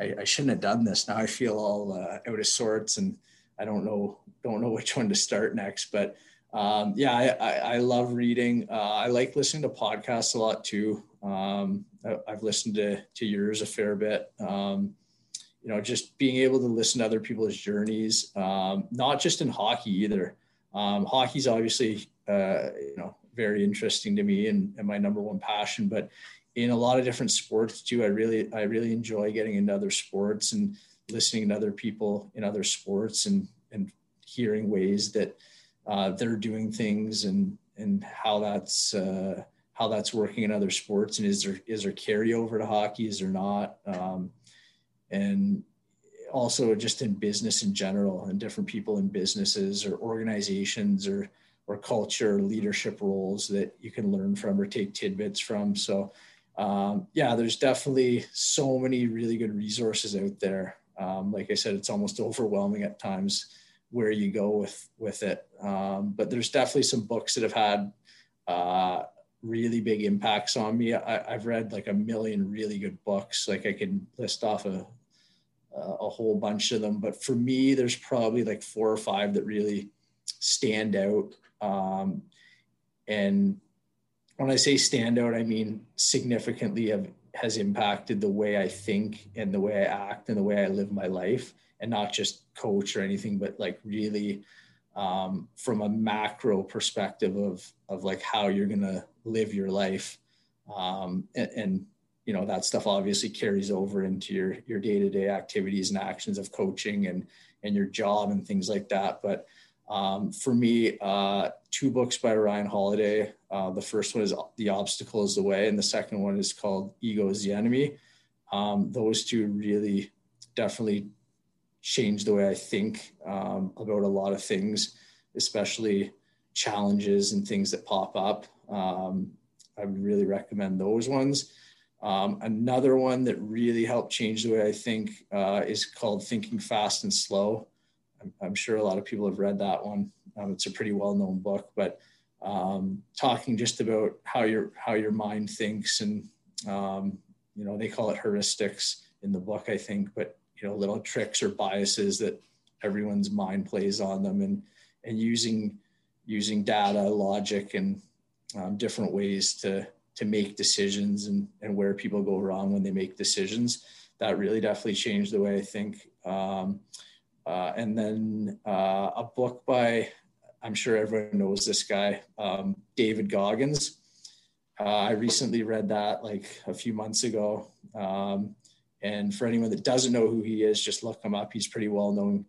I, I shouldn't have done this. Now I feel all uh, out of sorts and I don't know don't know which one to start next. But um, yeah, I, I, I, love reading. Uh, I like listening to podcasts a lot too. Um, I, have listened to to yours a fair bit. Um, you know, just being able to listen to other people's journeys, um, not just in hockey either. Um, hockey's obviously uh, you know very interesting to me and, and my number one passion, but in a lot of different sports too. I really, I really enjoy getting into other sports and listening to other people in other sports and, and hearing ways that uh, they're doing things and, and how that's, uh, how that's working in other sports and is there, is there carryover to hockey? Is there not? Um, and also just in business in general and different people in businesses or organizations or, or culture leadership roles that you can learn from or take tidbits from. So um, yeah, there's definitely so many really good resources out there. Um, like I said, it's almost overwhelming at times where you go with with it. Um, but there's definitely some books that have had uh, really big impacts on me. I, have read like a million really good books. Like I can list off a a whole bunch of them, but for me, there's probably like four or five that really stand out. Um, and when I say standout, I mean significantly have, has impacted the way I think and the way I act and the way I live my life, and not just coach or anything, but like really um, from a macro perspective of of like how you're gonna live your life, um, and, and you know that stuff obviously carries over into your your day to day activities and actions of coaching and and your job and things like that, but um, for me, uh, two books by Ryan Holiday. Uh, the first one is The Obstacle is the Way, and the second one is called Ego is the Enemy. Um, those two really definitely changed the way I think um, about a lot of things, especially challenges and things that pop up. Um, I would really recommend those ones. Um, another one that really helped change the way I think uh, is called Thinking Fast and Slow. I'm, I'm, sure a lot of people have read that one. Um, it's a pretty well-known book, but um, talking just about how your how your mind thinks, and um, you know they call it heuristics in the book, I think, but you know little tricks or biases that everyone's mind plays on them, and and using using data, logic, and um, different ways to to make decisions and and where people go wrong when they make decisions. That really definitely changed the way I think. Um, uh, and then uh, a book by, I'm sure everyone knows this guy, um, David Goggins. Uh, I recently read that like a few months ago. Um, and for anyone that doesn't know who he is, just look him up. He's a pretty well known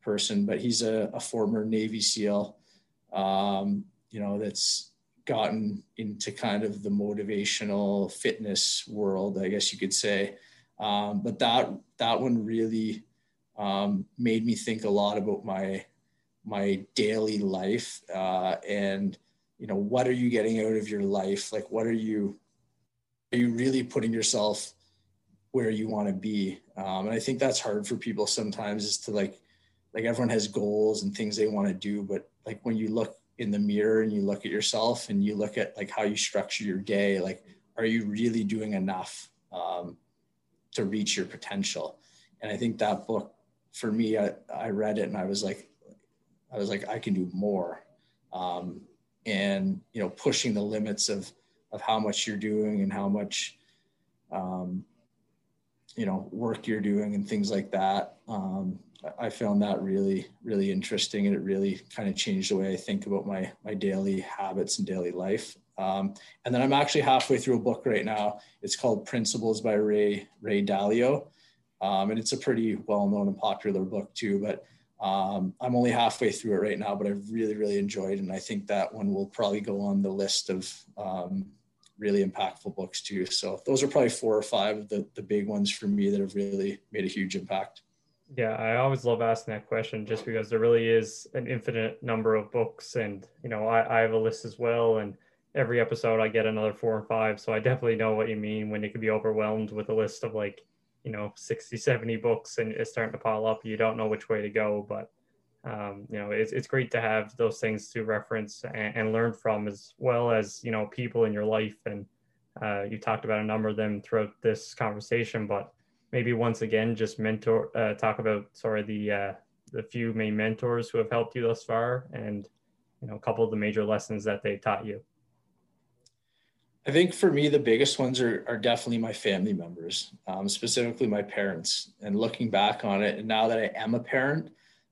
person, but he's a, a former Navy SEAL, um, you know, that's gotten into kind of the motivational fitness world, I guess you could say. Um, but that that one really um, made me think a lot about my my daily life uh, and you know what are you getting out of your life like what are you are you really putting yourself where you want to be. Um, and I think that's hard for people sometimes is to like, like everyone has goals and things they want to do, but like when you look in the mirror and you look at yourself and you look at like how you structure your day, like, are you really doing enough um, to reach your potential? And I think that book for me, I, I read it and I was like, I was like, I can do more. Um, and, you know, pushing the limits of, of how much you're doing and how much, um, you know work you're doing and things like that. Um, i found that really really interesting and it really kind of changed the way i think about my my daily habits and daily life. Um, and then i'm actually halfway through a book right now. It's called principles by ray ray dalio um, and it's a pretty well-known and popular book too but um, i'm only halfway through it right now but i've really really enjoyed and i think that one will probably go on the list of um, really impactful books too. So those are probably four or five of the, the big ones for me that have really made a huge impact. Yeah, I always love asking that question just because there really is an infinite number of books. And, you know, I, I have a list as well. And every episode I get another four or five. So I definitely know what you mean when you can be overwhelmed with a list of like, you know, 60, 70 books and it's starting to pile up. You don't know which way to go. But um, you know, it's, it's great to have those things to reference and, and, learn from as well as, you know, people in your life. And uh, you talked about a number of them throughout this conversation, but maybe once again, just mentor, uh, talk about, sorry, the, uh, the few main mentors who have helped you thus far and, you know, a couple of the major lessons that they taught you. I think for me, the biggest ones are, are definitely my family members, um, specifically my parents. And looking back on it, and now that I am a parent,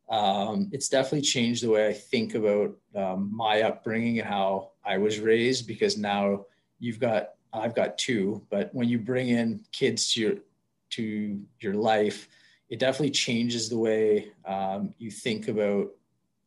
um, it's definitely changed the way I think about um, my upbringing and how I was raised because now you've got I've got two, but when you bring in kids to your to your life, it definitely changes the way um, you think about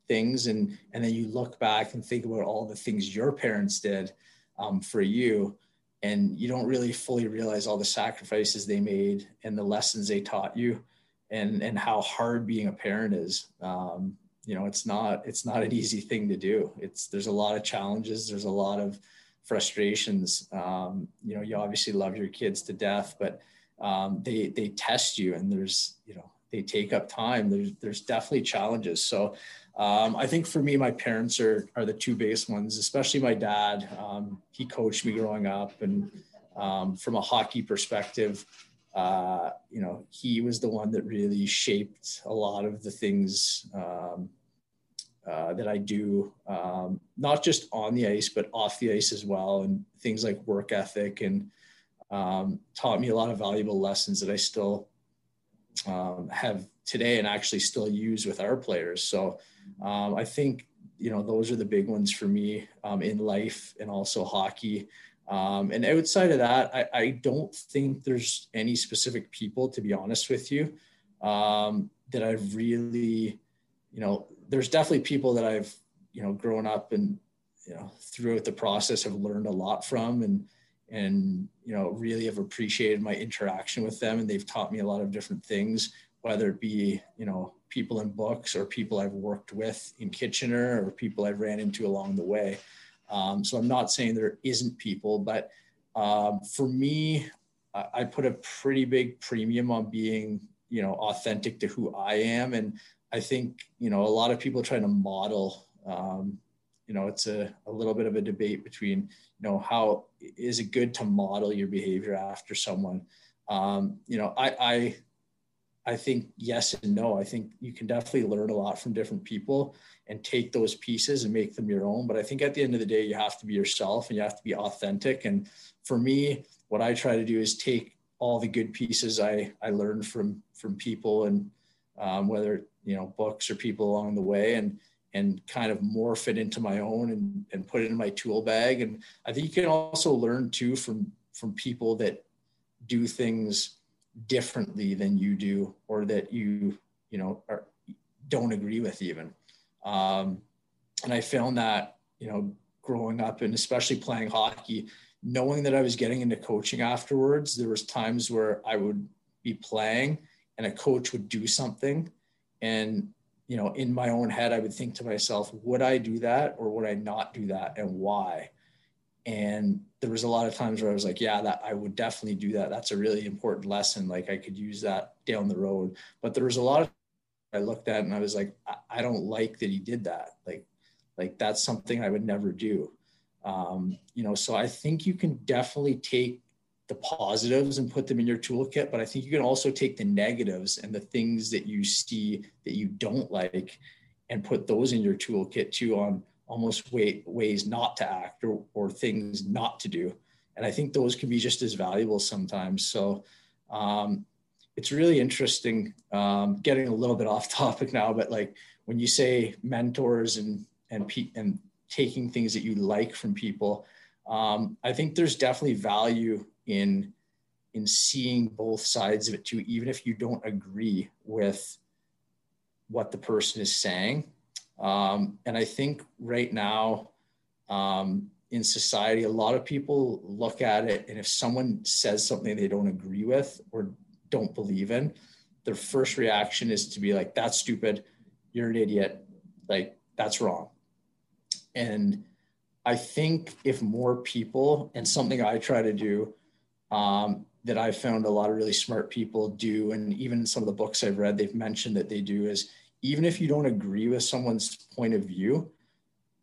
things and and then you look back and think about all the things your parents did um, for you and you don't really fully realize all the sacrifices they made and the lessons they taught you and and how hard being a parent is. Um, you know it's not it's not an easy thing to do. It's there's a lot of challenges. There's a lot of frustrations. Um, you know you obviously love your kids to death but um, they they test you and there's you know they take up time. There's there's definitely challenges. So um, I think for me, my parents are are the two biggest ones, especially my dad. Um, he coached me growing up, and um, from a hockey perspective, uh, you know, he was the one that really shaped a lot of the things um, uh, that I do, um, not just on the ice, but off the ice as well, and things like work ethic, and um, taught me a lot of valuable lessons that I still have today and actually still use with our players. So um, I think you know those are the big ones for me um, in life and also hockey. Um, and outside of that, I, I, don't think there's any specific people, to be honest with you, um, that I've really, you know, there's definitely people that I've, you know, grown up and, you know, throughout the process have learned a lot from and, and, you know, really have appreciated my interaction with them. And they've taught me a lot of different things, whether it be, you know, people in books or people I've worked with in Kitchener or people I've ran into along the way. Um, so I'm not saying there isn't people, but um, for me, I, I put a pretty big premium on being, you know, authentic to who I am. And I think, you know, a lot of people trying to model, um, you know, it's a, a little bit of a debate between, you know, how is it good to model your behavior after someone? Um, you know, I, I, I think yes and no. I think you can definitely learn a lot from different people and take those pieces and make them your own. But I think at the end of the day, you have to be yourself and you have to be authentic. And for me, what I try to do is take all the good pieces I, I learned from from people and um, whether you know books or people along the way and and kind of morph it into my own and, and put it in my tool bag. And I think you can also learn too from from people that do things differently than you do or that you you know are, don't agree with even. Um, and i found that you know growing up and especially playing hockey knowing that i was getting into coaching afterwards there was times where i would be playing and a coach would do something. And you know in my own head i would think to myself would i do that or would i not do that and why and there was a lot of times where I was like, yeah, that I would definitely do that. That's a really important lesson. Like I could use that down the road. But there was a lot of I looked at and I was like, I, I don't like that he did that. Like, like that's something I would never do. Um, you know, so I think you can definitely take the positives and put them in your toolkit, but I think you can also take the negatives and the things that you see that you don't like and put those in your toolkit too on almost way, ways not to act or, or things not to do. And I think those can be just as valuable sometimes. So um, it's really interesting um, getting a little bit off *laughs* topic now, but like when you say mentors and, and, pe- and taking things that you like from people, um, I think there's definitely value in in seeing both sides of it too, even if you don't agree with what the person is saying. Um, and I think right now um, in society, a lot of people look at it, and if someone says something they don't agree with or don't believe in, their first reaction is to be like, "That's stupid. You're an idiot. Like that's wrong." And I think if more people, and something I try to do, um, that I've found a lot of really smart people do, and even some of the books I've read, they've mentioned that they do is even if you don't agree with someone's point of view,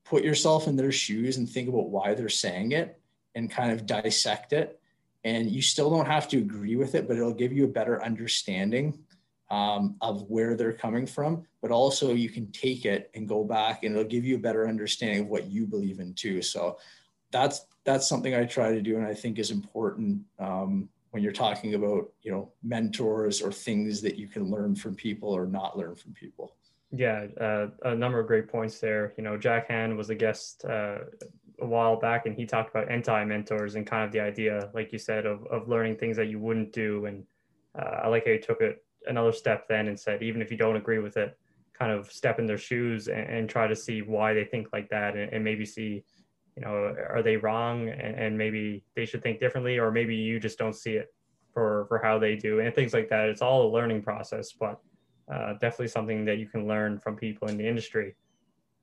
put yourself in their shoes and think about why they're saying it and kind of dissect it. And you still don't have to agree with it, but it'll give you a better understanding um, of where they're coming from. But also, you can take it and go back, and it'll give you a better understanding of what you believe in too. So that's that's something I try to do, and I think is important um, when you're talking about you know mentors or things that you can learn from people or not learn from people. Yeah uh, a number of great points there. You know Jack Han was a guest uh, a while back and he talked about anti-mentors and kind of the idea like you said of, of learning things that you wouldn't do. And uh, i like how you took it another step then and said even if you don't agree with it kind of step in their shoes and, and try to see why they think like that and, and maybe see you know, are they wrong and, and maybe they should think differently, or maybe you just don't see it for for how they do and things like that. It's all a learning process, but uh, definitely something that you can learn from people in the industry.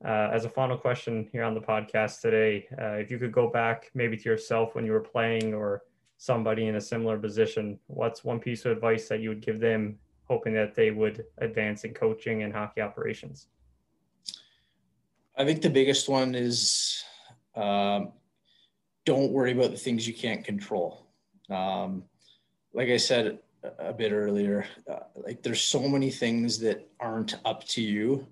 Uh, as a final question here on the podcast today, uh, if you could go back maybe to yourself when you were playing or somebody in a similar position, what's one piece of advice that you would give them, hoping that they would advance in coaching and hockey operations? I think the biggest one is um, don't worry about the things you can't control. Um, like I said a bit earlier, uh, like there's so many things that aren't up to you,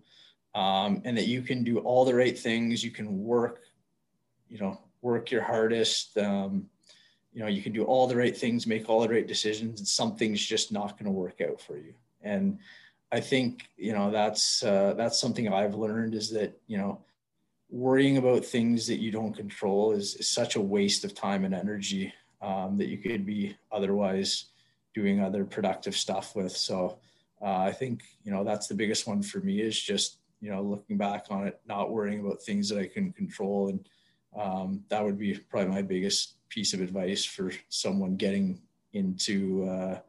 um, and that you can do all the right things. You can work, you know, work your hardest. Um, you know, you can do all the right things, make all the right decisions, and something's just not going to work out for you. And I think you know that's uh, that's something I've learned is that you know worrying about things that you don't control is, is such a waste of time and energy um, that you could be otherwise doing other productive stuff with. So uh, I think, you know, that's the biggest one for me is just, you know, looking back on it, not worrying about things that I can control. And um, that would be probably my biggest piece of advice for someone getting into, uh,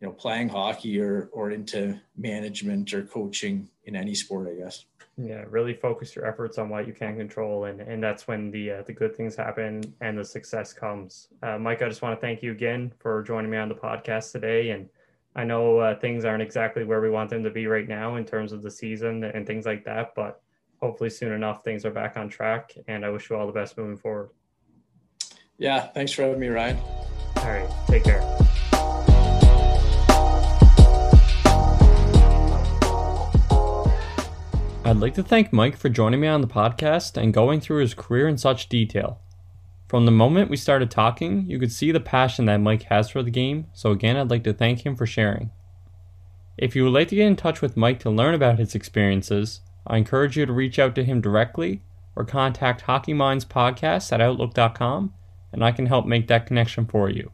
you know, playing hockey or, or into management or coaching in any sport, I guess. Yeah, really focus your efforts on what you can control, and and that's when the uh, the good things happen and the success comes. Uh, Mike, I just want to thank you again for joining me on the podcast today. And I know uh, things aren't exactly where we want them to be right now in terms of the season and things like that, but hopefully soon enough things are back on track. And I wish you all the best moving forward. Yeah, thanks for having me, Ryan. All right, take care. I'd like to thank Mike for joining me on the podcast and going through his career in such detail. From the moment we started talking, you could see the passion that Mike has for the game, so again, I'd like to thank him for sharing. If you would like to get in touch with Mike to learn about his experiences, I encourage you to reach out to him directly or contact Hockey Minds Podcast at Outlook.com, and I can help make that connection for you.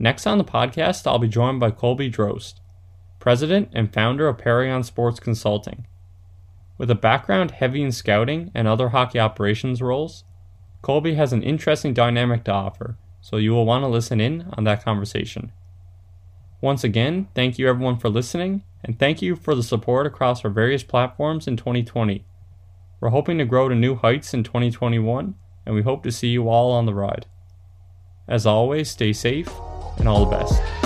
Next on the podcast, I'll be joined by Colby Drost, President and founder of Paragon Sports Consulting. With a background heavy in scouting and other hockey operations roles, Colby has an interesting dynamic to offer, so you will want to listen in on that conversation. Once again, thank you everyone for listening, and thank you for the support across our various platforms in 2020. We're hoping to grow to new heights in 2021, and we hope to see you all on the ride. As always, stay safe and all the best.